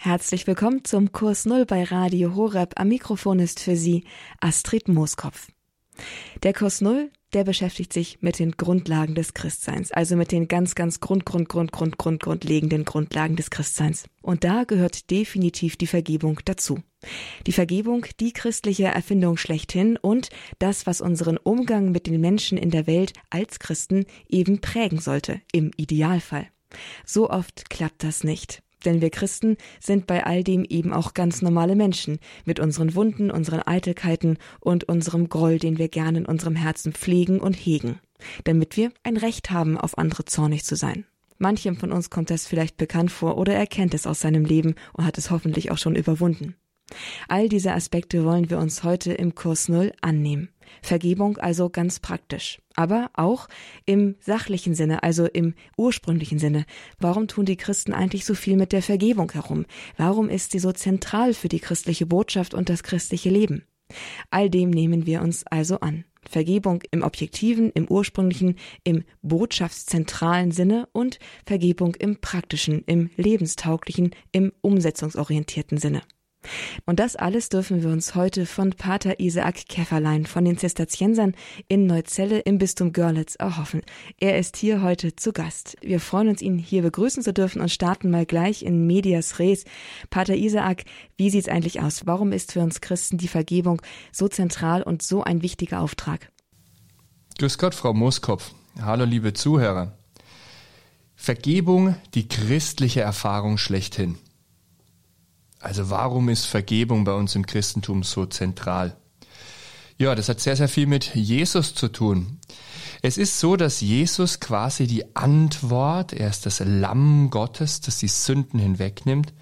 Herzlich willkommen zum Kurs Null bei Radio Horeb. Am Mikrofon ist für Sie Astrid Mooskopf. Der Kurs Null, der beschäftigt sich mit den Grundlagen des Christseins, also mit den ganz, ganz Grund, Grund, Grund, Grund, Grund, grundlegenden Grundlagen des Christseins. Und da gehört definitiv die Vergebung dazu. Die Vergebung, die christliche Erfindung schlechthin und das, was unseren Umgang mit den Menschen in der Welt als Christen eben prägen sollte, im Idealfall. So oft klappt das nicht. Denn wir Christen sind bei all dem eben auch ganz normale Menschen, mit unseren Wunden, unseren Eitelkeiten und unserem Groll, den wir gerne in unserem Herzen pflegen und hegen, damit wir ein Recht haben, auf andere zornig zu sein. Manchem von uns kommt das vielleicht bekannt vor oder er kennt es aus seinem Leben und hat es hoffentlich auch schon überwunden. All diese Aspekte wollen wir uns heute im Kurs Null annehmen. Vergebung also ganz praktisch, aber auch im sachlichen Sinne, also im ursprünglichen Sinne. Warum tun die Christen eigentlich so viel mit der Vergebung herum? Warum ist sie so zentral für die christliche Botschaft und das christliche Leben? All dem nehmen wir uns also an. Vergebung im objektiven, im ursprünglichen, im botschaftszentralen Sinne und Vergebung im praktischen, im lebenstauglichen, im umsetzungsorientierten Sinne. Und das alles dürfen wir uns heute von Pater Isaac Käfferlein von den Zisterziensern in Neuzelle im Bistum Görlitz erhoffen. Er ist hier heute zu Gast. Wir freuen uns, ihn hier begrüßen zu dürfen und starten mal gleich in Medias Res. Pater Isaac, wie sieht's eigentlich aus? Warum ist für uns Christen die Vergebung so zentral und so ein wichtiger Auftrag? Grüß Gott, Frau Mooskopf. Hallo, liebe Zuhörer. Vergebung, die christliche Erfahrung schlechthin. Also warum ist Vergebung bei uns im Christentum so zentral? Ja, das hat sehr, sehr viel mit Jesus zu tun. Es ist so, dass Jesus quasi die Antwort, er ist das Lamm Gottes, das die Sünden hinwegnimmt,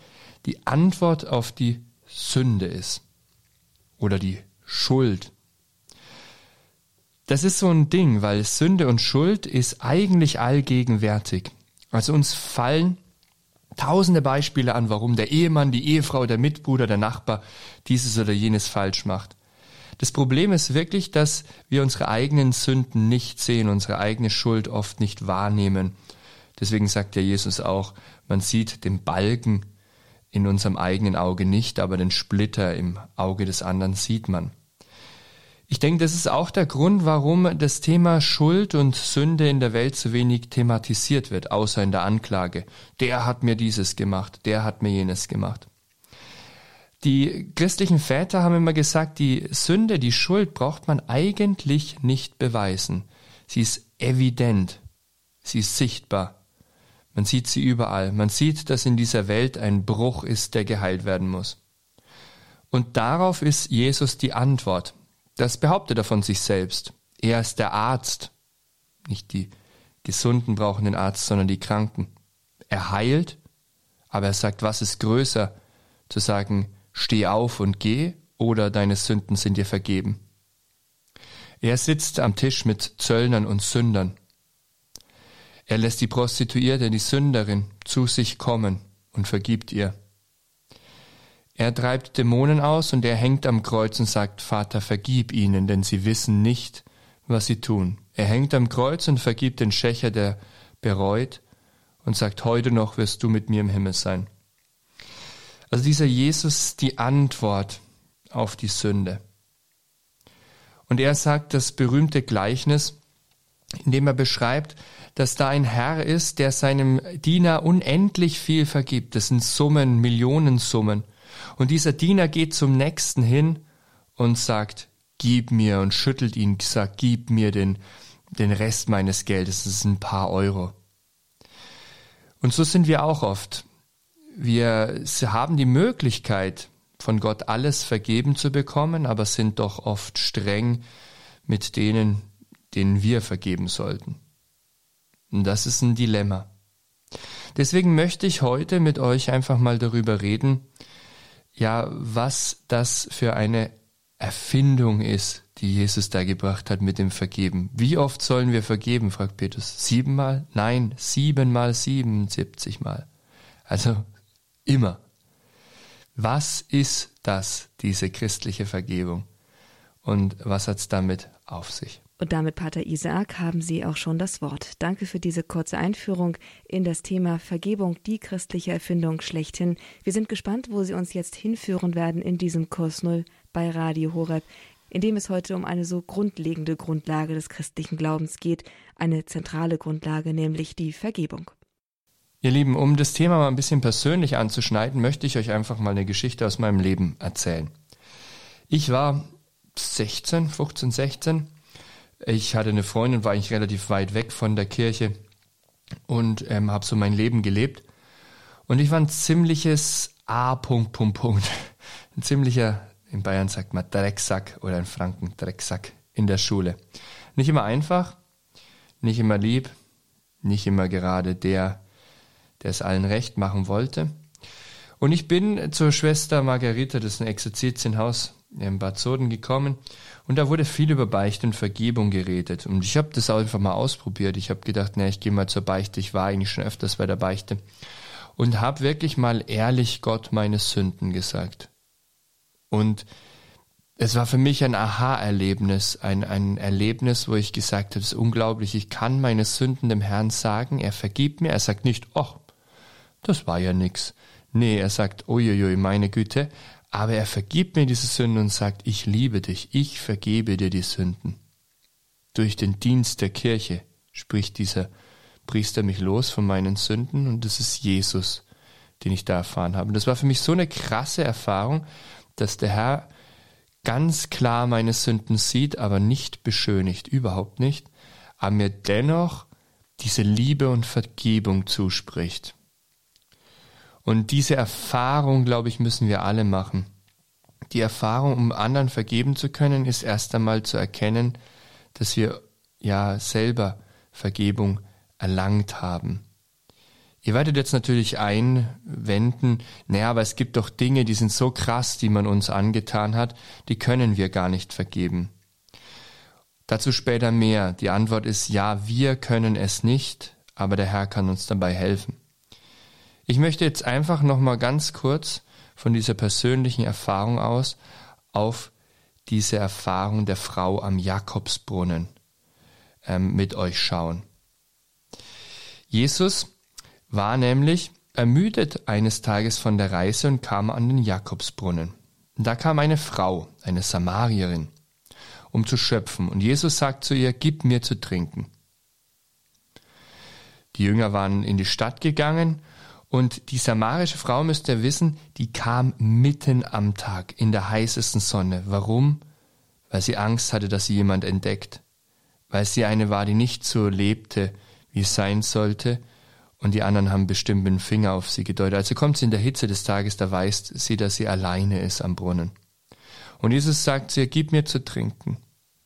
die Antwort auf die Sünde ist. Oder die Schuld. Das ist so ein Ding, weil Sünde und Schuld ist eigentlich allgegenwärtig. Also uns fallen tausende Beispiele an, warum der Ehemann, die Ehefrau, der Mitbruder, der Nachbar dieses oder jenes falsch macht. Das Problem ist wirklich, dass wir unsere eigenen Sünden nicht sehen, unsere eigene Schuld oft nicht wahrnehmen. Deswegen sagt ja Jesus auch, man sieht den Balken in unserem eigenen Auge nicht, aber den Splitter im Auge des anderen sieht man. Ich denke, das ist auch der Grund, warum das Thema Schuld und Sünde in der Welt so wenig thematisiert wird, außer in der Anklage. Der hat mir dieses gemacht, der hat mir jenes gemacht. Die christlichen Väter haben immer gesagt, die Sünde, die Schuld braucht man eigentlich nicht beweisen. Sie ist evident, sie ist sichtbar. Man sieht sie überall. Man sieht, dass in dieser Welt ein Bruch ist, der geheilt werden muss. Und darauf ist Jesus die Antwort. Das behauptet er von sich selbst. Er ist der Arzt. Nicht die Gesunden brauchen den Arzt, sondern die Kranken. Er heilt, aber er sagt, was ist größer? Zu sagen, steh auf und geh oder deine Sünden sind dir vergeben. Er sitzt am Tisch mit Zöllnern und Sündern. Er lässt die Prostituierte, die Sünderin, zu sich kommen und vergibt ihr. Er treibt Dämonen aus und er hängt am Kreuz und sagt, Vater, vergib ihnen, denn sie wissen nicht, was sie tun. Er hängt am Kreuz und vergibt den Schächer, der bereut und sagt, heute noch wirst du mit mir im Himmel sein. Also dieser Jesus die Antwort auf die Sünde. Und er sagt das berühmte Gleichnis, in dem er beschreibt, dass da ein Herr ist, der seinem Diener unendlich viel vergibt. Das sind Summen, Millionensummen. Und dieser Diener geht zum nächsten hin und sagt, gib mir und schüttelt ihn, sagt, gib mir den, den Rest meines Geldes, das sind ein paar Euro. Und so sind wir auch oft. Wir haben die Möglichkeit, von Gott alles vergeben zu bekommen, aber sind doch oft streng mit denen, denen wir vergeben sollten. Und das ist ein Dilemma. Deswegen möchte ich heute mit euch einfach mal darüber reden, ja, was das für eine Erfindung ist, die Jesus da gebracht hat mit dem Vergeben. Wie oft sollen wir vergeben, fragt Petrus. Siebenmal? Nein, siebenmal siebenundsiebzigmal. Also immer. Was ist das, diese christliche Vergebung? Und was hat's damit auf sich? Und damit, Pater Isaak, haben Sie auch schon das Wort. Danke für diese kurze Einführung in das Thema Vergebung, die christliche Erfindung schlechthin. Wir sind gespannt, wo Sie uns jetzt hinführen werden in diesem Kurs Null bei Radio Horeb, in dem es heute um eine so grundlegende Grundlage des christlichen Glaubens geht, eine zentrale Grundlage, nämlich die Vergebung. Ihr Lieben, um das Thema mal ein bisschen persönlich anzuschneiden, möchte ich euch einfach mal eine Geschichte aus meinem Leben erzählen. Ich war 16, 15, 16 ich hatte eine Freundin, war eigentlich relativ weit weg von der Kirche und ähm, habe so mein Leben gelebt. Und ich war ein ziemliches A. Punkt, Punkt, Punkt. Ein ziemlicher, in Bayern sagt man Drecksack oder in Franken Drecksack in der Schule. Nicht immer einfach, nicht immer lieb, nicht immer gerade der, der es allen recht machen wollte. Und ich bin zur Schwester Margarita, das ist ein Exerzitienhaus in Bad Soden gekommen und da wurde viel über Beichte und Vergebung geredet. Und ich habe das einfach mal ausprobiert. Ich habe gedacht, na, ich gehe mal zur Beichte. Ich war eigentlich schon öfters bei der Beichte. Und habe wirklich mal ehrlich Gott meine Sünden gesagt. Und es war für mich ein Aha-Erlebnis, ein, ein Erlebnis, wo ich gesagt habe, es ist unglaublich, ich kann meine Sünden dem Herrn sagen, er vergibt mir, er sagt nicht, ach, das war ja nix. Nee, er sagt, uiuiui, meine Güte, aber er vergibt mir diese Sünden und sagt, ich liebe dich, ich vergebe dir die Sünden. Durch den Dienst der Kirche spricht dieser Priester mich los von meinen Sünden und das ist Jesus, den ich da erfahren habe. Und das war für mich so eine krasse Erfahrung, dass der Herr ganz klar meine Sünden sieht, aber nicht beschönigt, überhaupt nicht, aber mir dennoch diese Liebe und Vergebung zuspricht. Und diese Erfahrung, glaube ich, müssen wir alle machen. Die Erfahrung, um anderen vergeben zu können, ist erst einmal zu erkennen, dass wir ja selber Vergebung erlangt haben. Ihr werdet jetzt natürlich einwenden, naja, aber es gibt doch Dinge, die sind so krass, die man uns angetan hat, die können wir gar nicht vergeben. Dazu später mehr. Die Antwort ist ja, wir können es nicht, aber der Herr kann uns dabei helfen. Ich möchte jetzt einfach nochmal ganz kurz von dieser persönlichen Erfahrung aus auf diese Erfahrung der Frau am Jakobsbrunnen ähm, mit euch schauen. Jesus war nämlich ermüdet eines Tages von der Reise und kam an den Jakobsbrunnen. da kam eine Frau, eine Samarierin, um zu schöpfen. Und Jesus sagt zu ihr, gib mir zu trinken. Die Jünger waren in die Stadt gegangen und die samarische Frau müsst ihr wissen, die kam mitten am Tag in der heißesten Sonne. Warum? Weil sie Angst hatte, dass sie jemand entdeckt. Weil sie eine war, die nicht so lebte, wie es sein sollte. Und die anderen haben bestimmt dem Finger auf sie gedeutet. Also kommt sie in der Hitze des Tages, da weiß sie, dass sie alleine ist am Brunnen. Und Jesus sagt zu ihr, gib mir zu trinken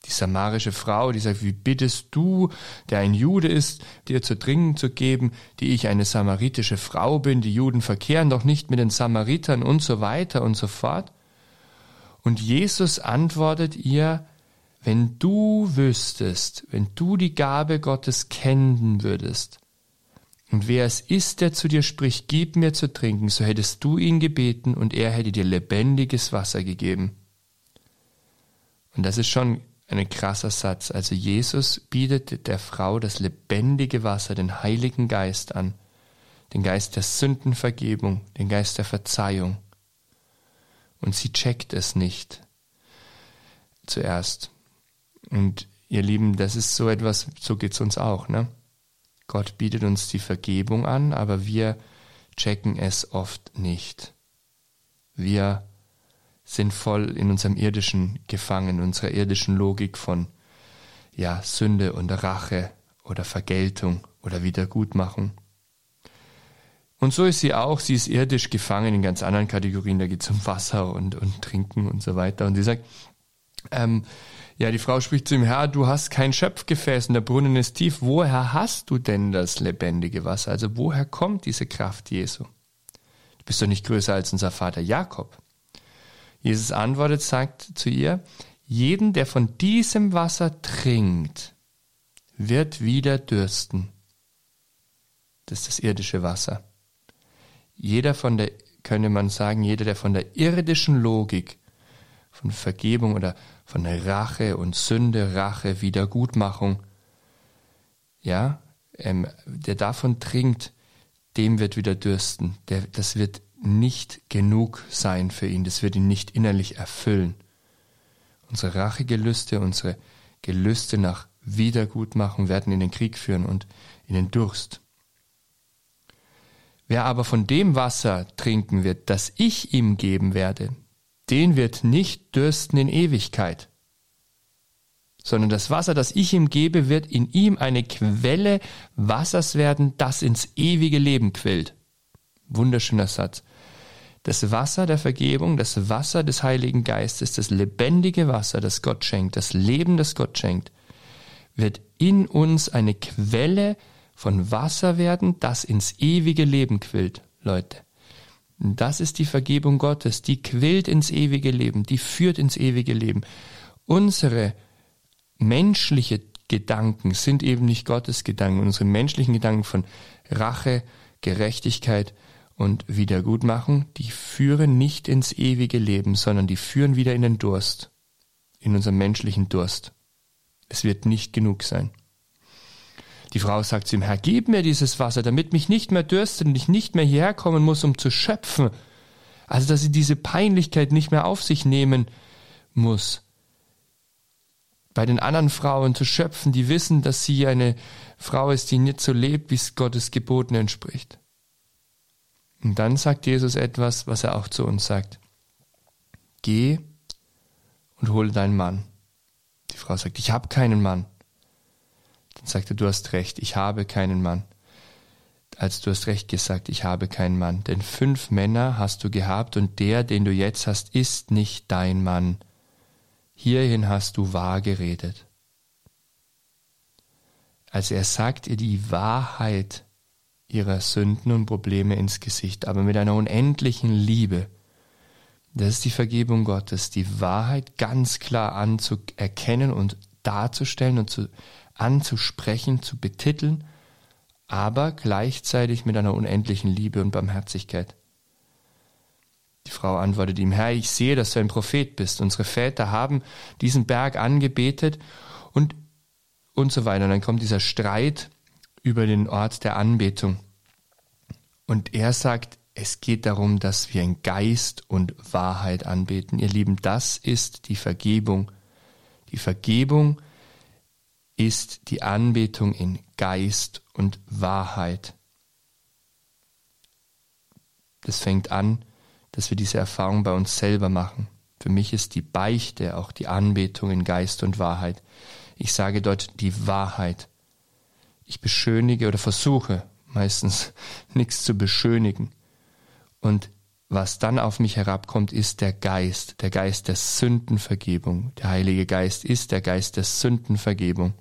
die samarische Frau, die sagt, wie bittest du, der ein Jude ist, dir zu trinken zu geben, die ich eine samaritische Frau bin, die Juden verkehren doch nicht mit den Samaritern und so weiter und so fort. Und Jesus antwortet ihr, wenn du wüsstest, wenn du die Gabe Gottes kennen würdest, und wer es ist, der zu dir spricht, gib mir zu trinken, so hättest du ihn gebeten und er hätte dir lebendiges Wasser gegeben. Und das ist schon ein krasser Satz. Also Jesus bietet der Frau das lebendige Wasser, den Heiligen Geist an, den Geist der Sündenvergebung, den Geist der Verzeihung. Und sie checkt es nicht zuerst. Und ihr Lieben, das ist so etwas, so geht's uns auch, ne? Gott bietet uns die Vergebung an, aber wir checken es oft nicht. Wir sind voll in unserem irdischen gefangen, unserer irdischen Logik von ja, Sünde und Rache oder Vergeltung oder Wiedergutmachung. Und so ist sie auch, sie ist irdisch gefangen in ganz anderen Kategorien, da geht es um Wasser und, und Trinken und so weiter. Und sie sagt, ähm, ja, die Frau spricht zu ihm, Herr, du hast kein Schöpfgefäß und der Brunnen ist tief. Woher hast du denn das lebendige Wasser? Also woher kommt diese Kraft Jesu? Du bist doch nicht größer als unser Vater Jakob. Jesus antwortet, sagt zu ihr, jeden, der von diesem Wasser trinkt, wird wieder dürsten. Das ist das irdische Wasser. Jeder von der, könnte man sagen, jeder, der von der irdischen Logik, von Vergebung oder von Rache und Sünde, Rache, Wiedergutmachung. Ja, ähm, der davon trinkt, dem wird wieder dürsten. Der, das wird nicht genug sein für ihn. Das wird ihn nicht innerlich erfüllen. Unsere Rachegelüste, unsere Gelüste nach Wiedergutmachung werden in den Krieg führen und in den Durst. Wer aber von dem Wasser trinken wird, das ich ihm geben werde, den wird nicht dürsten in Ewigkeit, sondern das Wasser, das ich ihm gebe, wird in ihm eine Quelle Wassers werden, das ins ewige Leben quillt. Wunderschöner Satz. Das Wasser der Vergebung, das Wasser des Heiligen Geistes, das lebendige Wasser, das Gott schenkt, das Leben, das Gott schenkt, wird in uns eine Quelle von Wasser werden, das ins ewige Leben quillt, Leute. Das ist die Vergebung Gottes, die quillt ins ewige Leben, die führt ins ewige Leben. Unsere menschliche Gedanken sind eben nicht Gottes Gedanken. Unsere menschlichen Gedanken von Rache, Gerechtigkeit und Wiedergutmachung, die führen nicht ins ewige Leben, sondern die führen wieder in den Durst, in unseren menschlichen Durst. Es wird nicht genug sein. Die Frau sagt zu ihm, Herr, gib mir dieses Wasser, damit mich nicht mehr dürstet und ich nicht mehr hierher kommen muss, um zu schöpfen. Also, dass sie diese Peinlichkeit nicht mehr auf sich nehmen muss. Bei den anderen Frauen zu schöpfen, die wissen, dass sie eine Frau ist, die nicht so lebt, wie es Gottes Geboten entspricht. Und dann sagt Jesus etwas, was er auch zu uns sagt. Geh und hole deinen Mann. Die Frau sagt, ich habe keinen Mann. Dann sagt er, du hast recht, ich habe keinen Mann. Als du hast recht gesagt, ich habe keinen Mann. Denn fünf Männer hast du gehabt und der, den du jetzt hast, ist nicht dein Mann. Hierhin hast du wahr geredet. Also er sagt ihr die Wahrheit ihrer Sünden und Probleme ins Gesicht, aber mit einer unendlichen Liebe. Das ist die Vergebung Gottes, die Wahrheit ganz klar anzuerkennen und darzustellen und zu, anzusprechen, zu betiteln, aber gleichzeitig mit einer unendlichen Liebe und Barmherzigkeit. Die Frau antwortet ihm, Herr, ich sehe, dass du ein Prophet bist. Unsere Väter haben diesen Berg angebetet und, und so weiter. Und dann kommt dieser Streit über den Ort der Anbetung. Und er sagt, es geht darum, dass wir in Geist und Wahrheit anbeten. Ihr Lieben, das ist die Vergebung. Die Vergebung ist die Anbetung in Geist und Wahrheit. Das fängt an, dass wir diese Erfahrung bei uns selber machen. Für mich ist die Beichte auch die Anbetung in Geist und Wahrheit. Ich sage dort die Wahrheit. Ich beschönige oder versuche meistens nichts zu beschönigen. Und was dann auf mich herabkommt, ist der Geist, der Geist der Sündenvergebung. Der Heilige Geist ist der Geist der Sündenvergebung.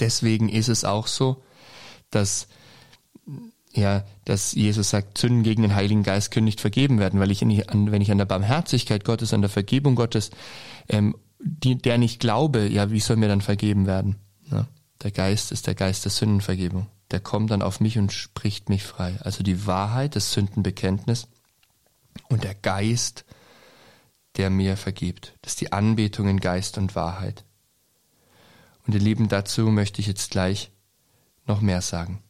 Deswegen ist es auch so, dass ja, dass Jesus sagt, Sünden gegen den Heiligen Geist können nicht vergeben werden, weil ich, an, wenn ich an der Barmherzigkeit Gottes, an der Vergebung Gottes, ähm, die, der nicht glaube, ja, wie soll mir dann vergeben werden? Ja, der Geist ist der Geist der Sündenvergebung. Der kommt dann auf mich und spricht mich frei. Also die Wahrheit, das Sündenbekenntnis und der Geist, der mir vergibt. Das ist die Anbetung in Geist und Wahrheit. Und ihr Lieben, dazu möchte ich jetzt gleich noch mehr sagen.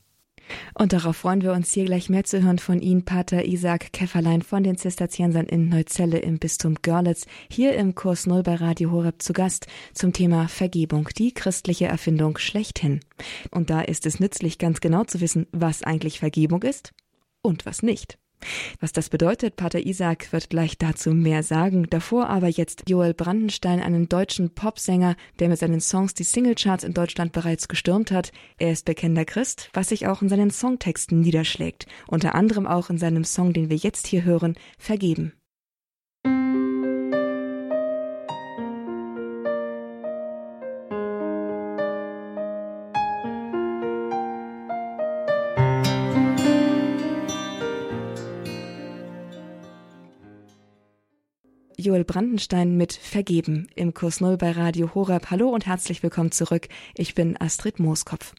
Und darauf freuen wir uns hier gleich mehr zu hören von Ihnen, Pater Isaac Käfferlein von den Zisterziensern in Neuzelle im Bistum Görlitz, hier im Kurs Null bei Radio Horeb zu Gast zum Thema Vergebung, die christliche Erfindung schlechthin. Und da ist es nützlich, ganz genau zu wissen, was eigentlich Vergebung ist und was nicht. Was das bedeutet, Pater Isaac wird gleich dazu mehr sagen. Davor aber jetzt Joel Brandenstein, einen deutschen Popsänger, der mit seinen Songs die Singlecharts in Deutschland bereits gestürmt hat. Er ist bekennender Christ, was sich auch in seinen Songtexten niederschlägt. Unter anderem auch in seinem Song, den wir jetzt hier hören, Vergeben. Joel Brandenstein mit Vergeben im Kurs Null bei Radio Horab. Hallo und herzlich willkommen zurück. Ich bin Astrid Mooskopf.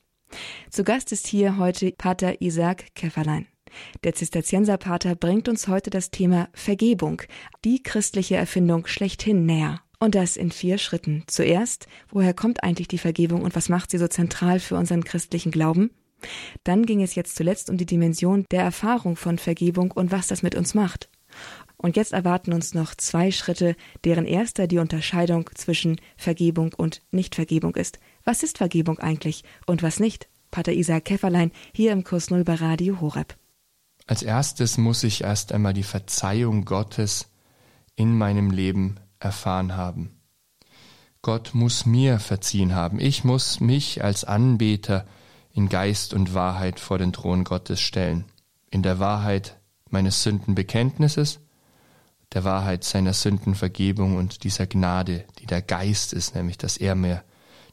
Zu Gast ist hier heute Pater Isaac Käfferlein. Der Zisterzienserpater bringt uns heute das Thema Vergebung, die christliche Erfindung schlechthin näher. Und das in vier Schritten. Zuerst, woher kommt eigentlich die Vergebung und was macht sie so zentral für unseren christlichen Glauben? Dann ging es jetzt zuletzt um die Dimension der Erfahrung von Vergebung und was das mit uns macht. Und jetzt erwarten uns noch zwei Schritte, deren erster die Unterscheidung zwischen Vergebung und Nichtvergebung ist. Was ist Vergebung eigentlich und was nicht? Pater Isaac Käfferlein hier im Kurs Null bei Radio Horeb. Als erstes muss ich erst einmal die Verzeihung Gottes in meinem Leben erfahren haben. Gott muss mir verziehen haben. Ich muss mich als Anbeter in Geist und Wahrheit vor den Thron Gottes stellen. In der Wahrheit meines Sündenbekenntnisses, der Wahrheit seiner Sündenvergebung und dieser Gnade, die der Geist ist, nämlich dass er mir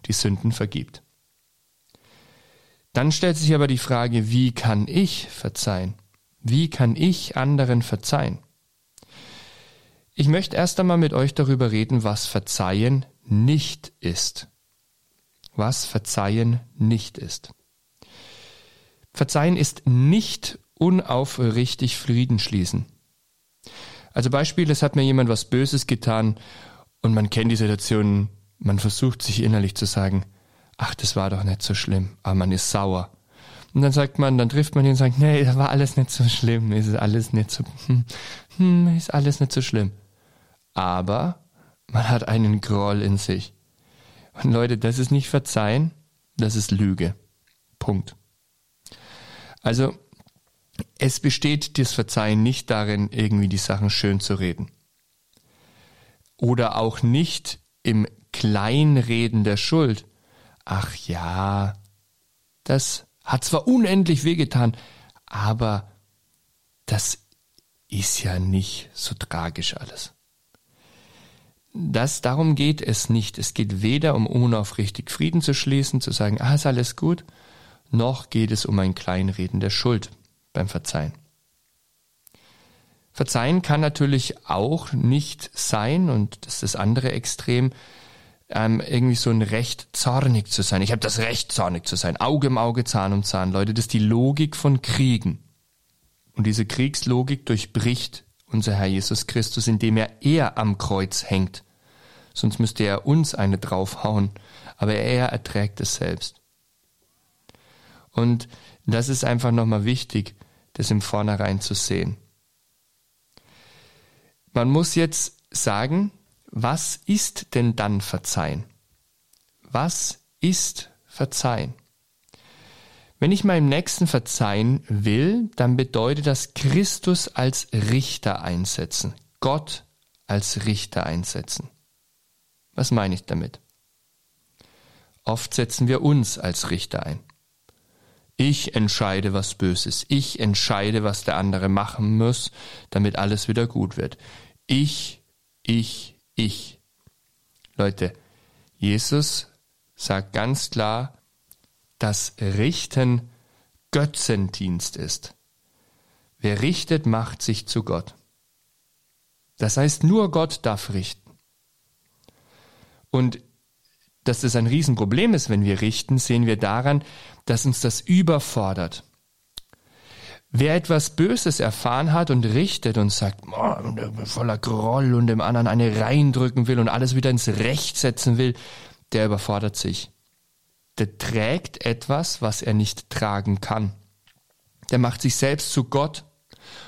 die Sünden vergibt. Dann stellt sich aber die Frage, wie kann ich verzeihen? Wie kann ich anderen verzeihen? Ich möchte erst einmal mit euch darüber reden, was Verzeihen nicht ist. Was Verzeihen nicht ist. Verzeihen ist nicht unaufrichtig Frieden schließen. Also Beispiel, es hat mir jemand was Böses getan und man kennt die Situation, man versucht sich innerlich zu sagen, ach, das war doch nicht so schlimm, aber man ist sauer. Und dann sagt man, dann trifft man ihn und sagt, nee, das war alles nicht so schlimm, ist alles nicht so, hm, hm, ist alles nicht so schlimm. Aber man hat einen Groll in sich. Und Leute, das ist nicht Verzeihen, das ist Lüge. Punkt. Also, es besteht das Verzeihen nicht darin, irgendwie die Sachen schön zu reden. Oder auch nicht im Kleinreden der Schuld. Ach ja, das hat zwar unendlich wehgetan, aber das ist ja nicht so tragisch alles. Das, darum geht es nicht. Es geht weder um unaufrichtig Frieden zu schließen, zu sagen, ah, ist alles gut, noch geht es um ein Kleinreden der Schuld beim Verzeihen. Verzeihen kann natürlich auch nicht sein, und das ist das andere Extrem, ähm, irgendwie so ein Recht zornig zu sein. Ich habe das Recht zornig zu sein. Auge um Auge, Zahn um Zahn. Leute, das ist die Logik von Kriegen. Und diese Kriegslogik durchbricht unser Herr Jesus Christus, indem er er am Kreuz hängt. Sonst müsste er uns eine draufhauen. Aber er erträgt es selbst. Und das ist einfach nochmal wichtig, das im Vornherein zu sehen. Man muss jetzt sagen, was ist denn dann Verzeihen? Was ist Verzeihen? Wenn ich meinem Nächsten verzeihen will, dann bedeutet das Christus als Richter einsetzen, Gott als Richter einsetzen. Was meine ich damit? Oft setzen wir uns als Richter ein. Ich entscheide, was Böses. Ich entscheide, was der andere machen muss, damit alles wieder gut wird. Ich, ich, ich. Leute, Jesus sagt ganz klar, dass Richten Götzendienst ist. Wer richtet, macht sich zu Gott. Das heißt, nur Gott darf richten. Und dass das ein Riesenproblem ist, wenn wir richten, sehen wir daran, dass uns das überfordert. Wer etwas Böses erfahren hat und richtet und sagt, oh, voller Groll und dem anderen eine reindrücken will und alles wieder ins Recht setzen will, der überfordert sich. Der trägt etwas, was er nicht tragen kann. Der macht sich selbst zu Gott.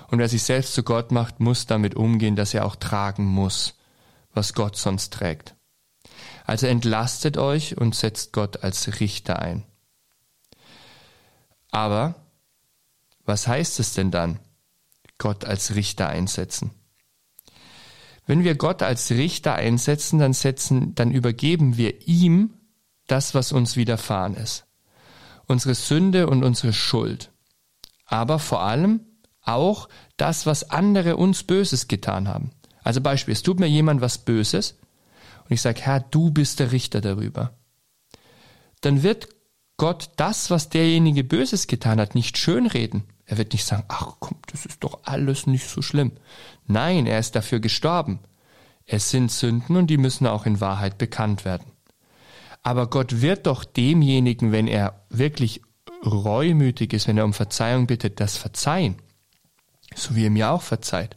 Und wer sich selbst zu Gott macht, muss damit umgehen, dass er auch tragen muss, was Gott sonst trägt. Also entlastet euch und setzt Gott als Richter ein. Aber was heißt es denn dann, Gott als Richter einsetzen? Wenn wir Gott als Richter einsetzen, dann setzen, dann übergeben wir ihm das, was uns widerfahren ist. Unsere Sünde und unsere Schuld. Aber vor allem auch das, was andere uns Böses getan haben. Also Beispiel, es tut mir jemand was Böses und ich sage, Herr, du bist der Richter darüber. Dann wird Gott das, was derjenige Böses getan hat, nicht schönreden. Er wird nicht sagen, ach komm, das ist doch alles nicht so schlimm. Nein, er ist dafür gestorben. Es sind Sünden und die müssen auch in Wahrheit bekannt werden. Aber Gott wird doch demjenigen, wenn er wirklich reumütig ist, wenn er um Verzeihung bittet, das verzeihen. so wie er mir auch verzeiht.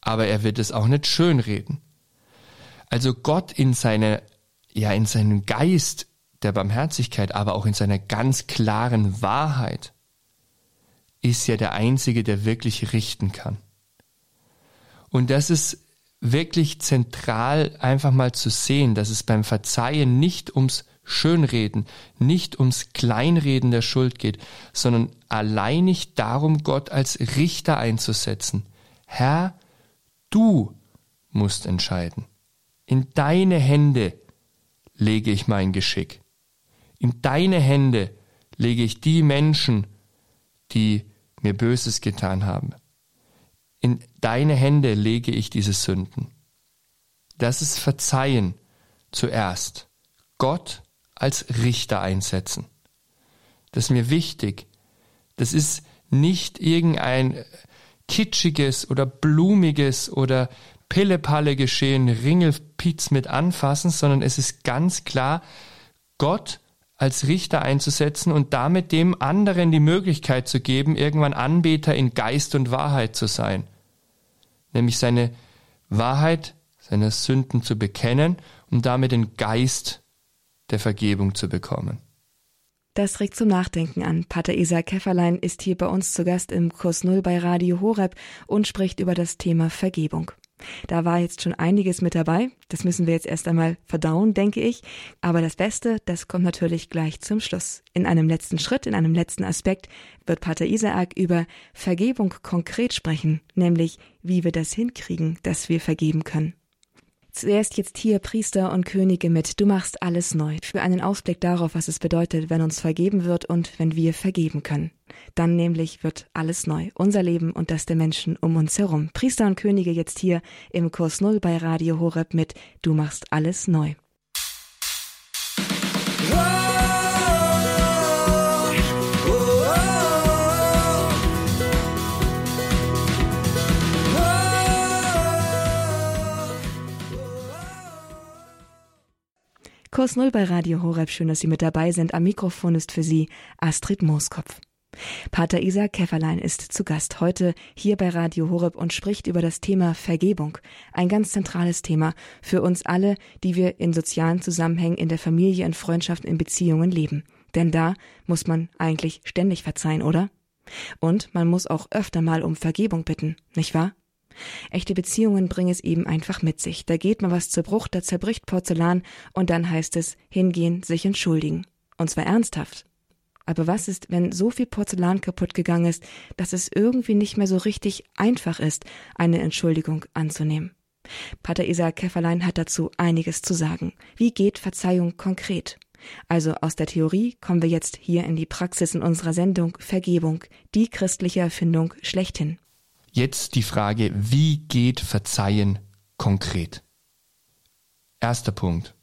Aber er wird es auch nicht schönreden. Also Gott in seine, ja, in seinem Geist der Barmherzigkeit, aber auch in seiner ganz klaren Wahrheit ist ja der Einzige, der wirklich richten kann. Und das ist wirklich zentral einfach mal zu sehen, dass es beim Verzeihen nicht ums Schönreden, nicht ums Kleinreden der Schuld geht, sondern alleinig darum, Gott als Richter einzusetzen. Herr, du musst entscheiden. In deine Hände lege ich mein Geschick. In deine Hände lege ich die Menschen, die mir Böses getan haben. In deine Hände lege ich diese Sünden. Das ist Verzeihen zuerst. Gott als Richter einsetzen. Das ist mir wichtig. Das ist nicht irgendein kitschiges oder blumiges oder Pillepalle geschehen, Ringelpiez mit anfassen, sondern es ist ganz klar, Gott als Richter einzusetzen und damit dem anderen die Möglichkeit zu geben, irgendwann Anbeter in Geist und Wahrheit zu sein. Nämlich seine Wahrheit, seine Sünden zu bekennen und damit den Geist der Vergebung zu bekommen. Das regt zum Nachdenken an. Pater Isaac Käfferlein ist hier bei uns zu Gast im Kurs Null bei Radio Horeb und spricht über das Thema Vergebung. Da war jetzt schon einiges mit dabei. Das müssen wir jetzt erst einmal verdauen, denke ich. Aber das Beste, das kommt natürlich gleich zum Schluss. In einem letzten Schritt, in einem letzten Aspekt wird Pater Isaac über Vergebung konkret sprechen, nämlich wie wir das hinkriegen, dass wir vergeben können. Zuerst jetzt hier Priester und Könige mit Du machst alles neu. Für einen Ausblick darauf, was es bedeutet, wenn uns vergeben wird und wenn wir vergeben können. Dann nämlich wird alles neu. Unser Leben und das der Menschen um uns herum. Priester und Könige jetzt hier im Kurs Null bei Radio Horeb mit Du machst alles neu. Kurs Null bei Radio Horeb. Schön, dass Sie mit dabei sind. Am Mikrofon ist für Sie Astrid Mooskopf. Pater Isaac Käfferlein ist zu Gast heute hier bei Radio Horeb und spricht über das Thema Vergebung. Ein ganz zentrales Thema für uns alle, die wir in sozialen Zusammenhängen, in der Familie, in Freundschaften, in Beziehungen leben. Denn da muss man eigentlich ständig verzeihen, oder? Und man muss auch öfter mal um Vergebung bitten, nicht wahr? Echte Beziehungen bringen es eben einfach mit sich. Da geht mal was zu Bruch, da zerbricht Porzellan und dann heißt es hingehen, sich entschuldigen. Und zwar ernsthaft. Aber was ist, wenn so viel Porzellan kaputt gegangen ist, dass es irgendwie nicht mehr so richtig einfach ist, eine Entschuldigung anzunehmen? Pater Isaac Käfferlein hat dazu einiges zu sagen. Wie geht Verzeihung konkret? Also aus der Theorie kommen wir jetzt hier in die Praxis in unserer Sendung Vergebung, die christliche Erfindung schlechthin. Jetzt die Frage, wie geht Verzeihen konkret? Erster Punkt.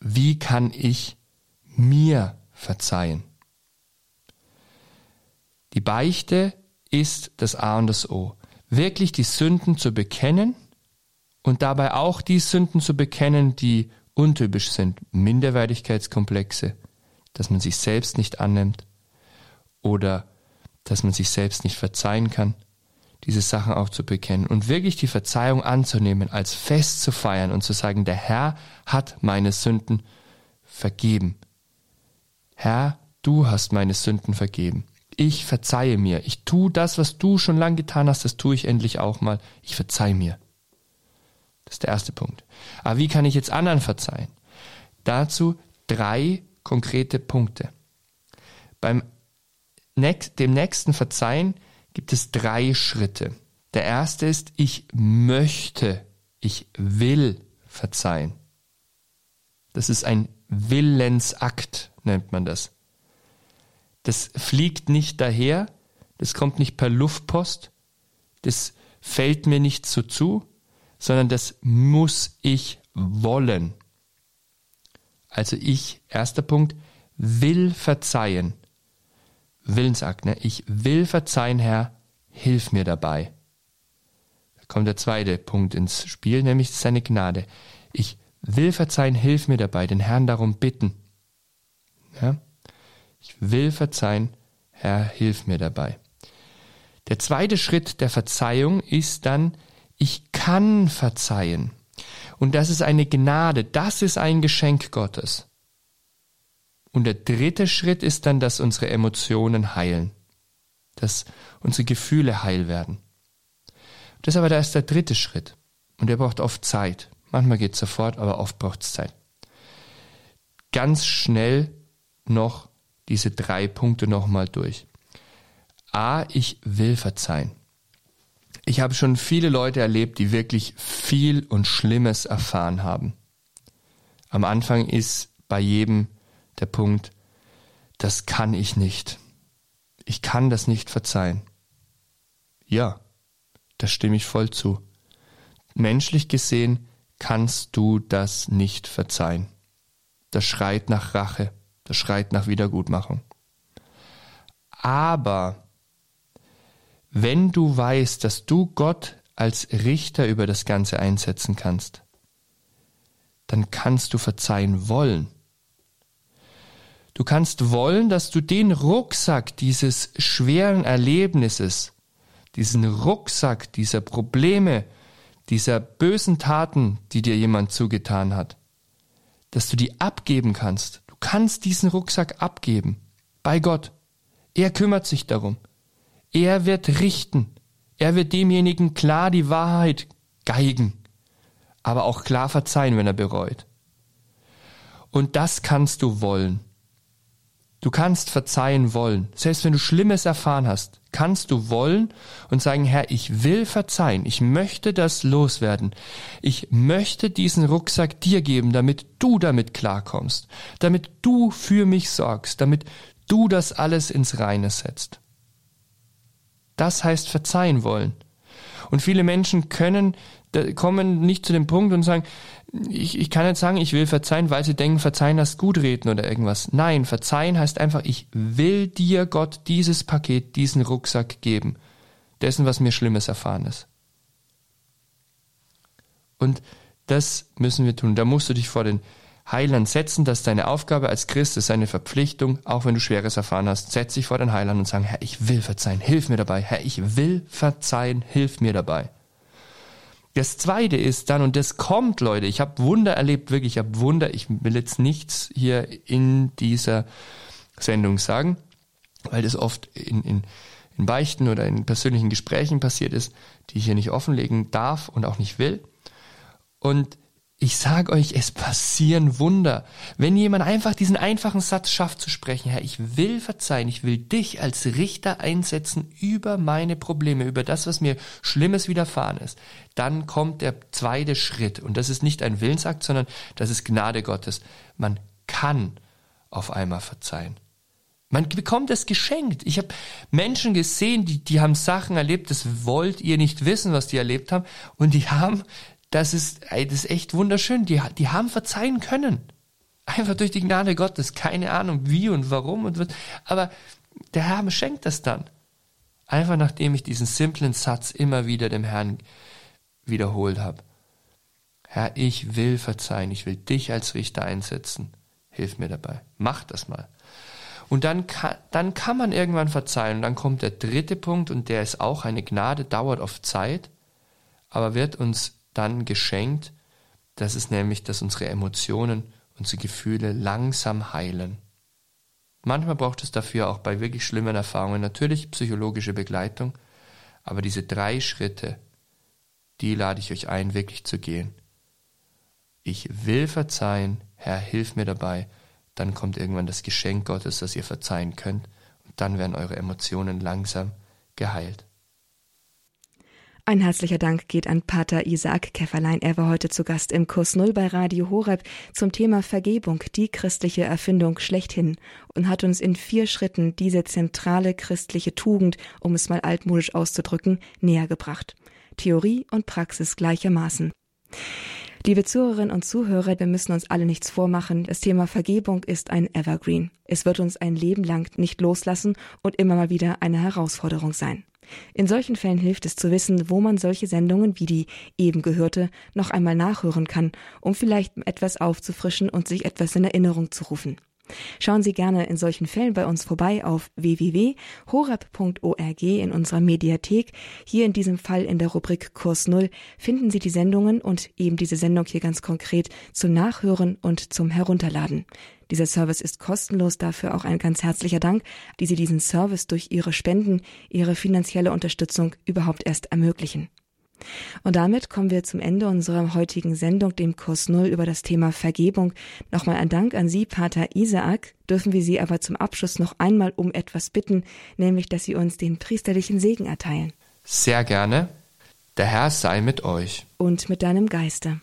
Wie kann ich mir verzeihen? Die Beichte ist das A und das O. Wirklich die Sünden zu bekennen und dabei auch die Sünden zu bekennen, die untypisch sind. Minderwertigkeitskomplexe, dass man sich selbst nicht annimmt oder dass man sich selbst nicht verzeihen kann diese Sachen auch zu bekennen und wirklich die Verzeihung anzunehmen, als Fest zu feiern und zu sagen, der Herr hat meine Sünden vergeben. Herr, du hast meine Sünden vergeben. Ich verzeihe mir. Ich tue das, was du schon lange getan hast, das tue ich endlich auch mal. Ich verzeihe mir. Das ist der erste Punkt. Aber wie kann ich jetzt anderen verzeihen? Dazu drei konkrete Punkte. Beim dem nächsten Verzeihen gibt es drei Schritte. Der erste ist, ich möchte, ich will verzeihen. Das ist ein Willensakt, nennt man das. Das fliegt nicht daher, das kommt nicht per Luftpost, das fällt mir nicht so zu, sondern das muss ich wollen. Also ich, erster Punkt, will verzeihen. Willensakt. Ne? Ich will verzeihen, Herr, hilf mir dabei. Da kommt der zweite Punkt ins Spiel, nämlich seine Gnade. Ich will verzeihen, hilf mir dabei, den Herrn darum bitten. Ja? Ich will verzeihen, Herr, hilf mir dabei. Der zweite Schritt der Verzeihung ist dann, ich kann verzeihen. Und das ist eine Gnade, das ist ein Geschenk Gottes. Und der dritte Schritt ist dann, dass unsere Emotionen heilen, dass unsere Gefühle heil werden. Das aber da ist der dritte Schritt. Und der braucht oft Zeit. Manchmal geht es sofort, aber oft braucht es Zeit. Ganz schnell noch diese drei Punkte nochmal durch. A, ich will verzeihen. Ich habe schon viele Leute erlebt, die wirklich viel und Schlimmes erfahren haben. Am Anfang ist bei jedem der Punkt, das kann ich nicht. Ich kann das nicht verzeihen. Ja, da stimme ich voll zu. Menschlich gesehen kannst du das nicht verzeihen. Das schreit nach Rache, das schreit nach Wiedergutmachung. Aber wenn du weißt, dass du Gott als Richter über das Ganze einsetzen kannst, dann kannst du verzeihen wollen. Du kannst wollen, dass du den Rucksack dieses schweren Erlebnisses, diesen Rucksack dieser Probleme, dieser bösen Taten, die dir jemand zugetan hat, dass du die abgeben kannst. Du kannst diesen Rucksack abgeben bei Gott. Er kümmert sich darum. Er wird richten. Er wird demjenigen klar die Wahrheit geigen, aber auch klar verzeihen, wenn er bereut. Und das kannst du wollen. Du kannst verzeihen wollen. Selbst wenn du Schlimmes erfahren hast, kannst du wollen und sagen, Herr, ich will verzeihen. Ich möchte das loswerden. Ich möchte diesen Rucksack dir geben, damit du damit klarkommst, damit du für mich sorgst, damit du das alles ins Reine setzt. Das heißt verzeihen wollen. Und viele Menschen können, kommen nicht zu dem Punkt und sagen, ich, ich kann nicht sagen, ich will verzeihen, weil sie denken, verzeihen heißt gut reden oder irgendwas. Nein, verzeihen heißt einfach, ich will dir Gott dieses Paket, diesen Rucksack geben. Dessen, was mir Schlimmes erfahren ist. Und das müssen wir tun. Da musst du dich vor den Heiland setzen, das ist deine Aufgabe als Christ, ist eine Verpflichtung, auch wenn du Schweres erfahren hast, setz dich vor den Heiland und sagen, Herr, ich will verzeihen, hilf mir dabei, Herr, ich will verzeihen, hilf mir dabei. Das zweite ist dann, und das kommt, Leute, ich habe Wunder erlebt, wirklich, ich habe Wunder, ich will jetzt nichts hier in dieser Sendung sagen, weil das oft in, in, in Beichten oder in persönlichen Gesprächen passiert ist, die ich hier nicht offenlegen darf und auch nicht will. Und ich sag euch, es passieren Wunder. Wenn jemand einfach diesen einfachen Satz schafft zu sprechen, Herr, ich will verzeihen, ich will dich als Richter einsetzen über meine Probleme, über das, was mir Schlimmes widerfahren ist, dann kommt der zweite Schritt. Und das ist nicht ein Willensakt, sondern das ist Gnade Gottes. Man kann auf einmal verzeihen. Man bekommt es geschenkt. Ich habe Menschen gesehen, die, die haben Sachen erlebt, das wollt ihr nicht wissen, was die erlebt haben. Und die haben das ist, ey, das ist echt wunderschön. Die, die haben verzeihen können. Einfach durch die Gnade Gottes. Keine Ahnung wie und warum und was. Aber der Herr schenkt das dann. Einfach nachdem ich diesen simplen Satz immer wieder dem Herrn wiederholt habe. Herr, ich will verzeihen. Ich will dich als Richter einsetzen. Hilf mir dabei. Mach das mal. Und dann kann, dann kann man irgendwann verzeihen. Und dann kommt der dritte Punkt und der ist auch eine Gnade, dauert oft Zeit, aber wird uns dann geschenkt, das ist nämlich, dass unsere Emotionen, unsere Gefühle langsam heilen. Manchmal braucht es dafür auch bei wirklich schlimmen Erfahrungen natürlich psychologische Begleitung, aber diese drei Schritte, die lade ich euch ein, wirklich zu gehen. Ich will verzeihen, Herr, hilf mir dabei, dann kommt irgendwann das Geschenk Gottes, dass ihr verzeihen könnt, und dann werden eure Emotionen langsam geheilt. Ein herzlicher Dank geht an Pater Isaac Käfferlein. Er war heute zu Gast im Kurs Null bei Radio Horeb zum Thema Vergebung, die christliche Erfindung schlechthin und hat uns in vier Schritten diese zentrale christliche Tugend, um es mal altmodisch auszudrücken, näher gebracht. Theorie und Praxis gleichermaßen. Liebe Zuhörerinnen und Zuhörer, wir müssen uns alle nichts vormachen. Das Thema Vergebung ist ein Evergreen. Es wird uns ein Leben lang nicht loslassen und immer mal wieder eine Herausforderung sein. In solchen Fällen hilft es zu wissen, wo man solche Sendungen wie die eben gehörte noch einmal nachhören kann, um vielleicht etwas aufzufrischen und sich etwas in Erinnerung zu rufen. Schauen Sie gerne in solchen Fällen bei uns vorbei auf www.horab.org in unserer Mediathek. Hier in diesem Fall in der Rubrik Kurs Null finden Sie die Sendungen und eben diese Sendung hier ganz konkret zum Nachhören und zum Herunterladen. Dieser Service ist kostenlos, dafür auch ein ganz herzlicher Dank, die Sie diesen Service durch Ihre Spenden, Ihre finanzielle Unterstützung überhaupt erst ermöglichen. Und damit kommen wir zum Ende unserer heutigen Sendung, dem Kurs Null über das Thema Vergebung. Nochmal ein Dank an Sie, Pater Isaak. Dürfen wir Sie aber zum Abschluss noch einmal um etwas bitten, nämlich, dass Sie uns den priesterlichen Segen erteilen. Sehr gerne. Der Herr sei mit euch. Und mit deinem Geiste.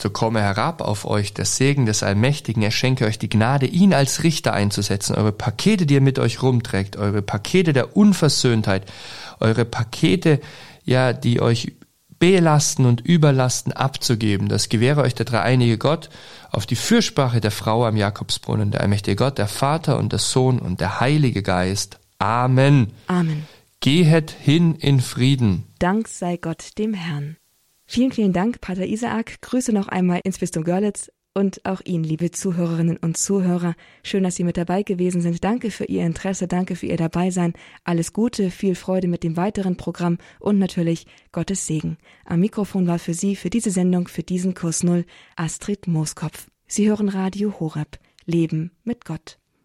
So komme herab auf euch der Segen des Allmächtigen, er schenke euch die Gnade, ihn als Richter einzusetzen, eure Pakete, die ihr mit euch rumträgt, eure Pakete der Unversöhntheit, eure Pakete, ja, die euch belasten und überlasten abzugeben. Das gewähre euch der dreieinige Gott auf die Fürsprache der Frau am Jakobsbrunnen, der allmächtige Gott, der Vater und der Sohn und der Heilige Geist. Amen. Amen. Gehet hin in Frieden. Dank sei Gott dem Herrn. Vielen, vielen Dank, Pater Isaak. Grüße noch einmal ins Bistum Görlitz und auch Ihnen, liebe Zuhörerinnen und Zuhörer. Schön, dass Sie mit dabei gewesen sind. Danke für Ihr Interesse, danke für Ihr Dabeisein. Alles Gute, viel Freude mit dem weiteren Programm und natürlich Gottes Segen. Am Mikrofon war für Sie, für diese Sendung, für diesen Kurs Null, Astrid Mooskopf. Sie hören Radio Horeb. Leben mit Gott.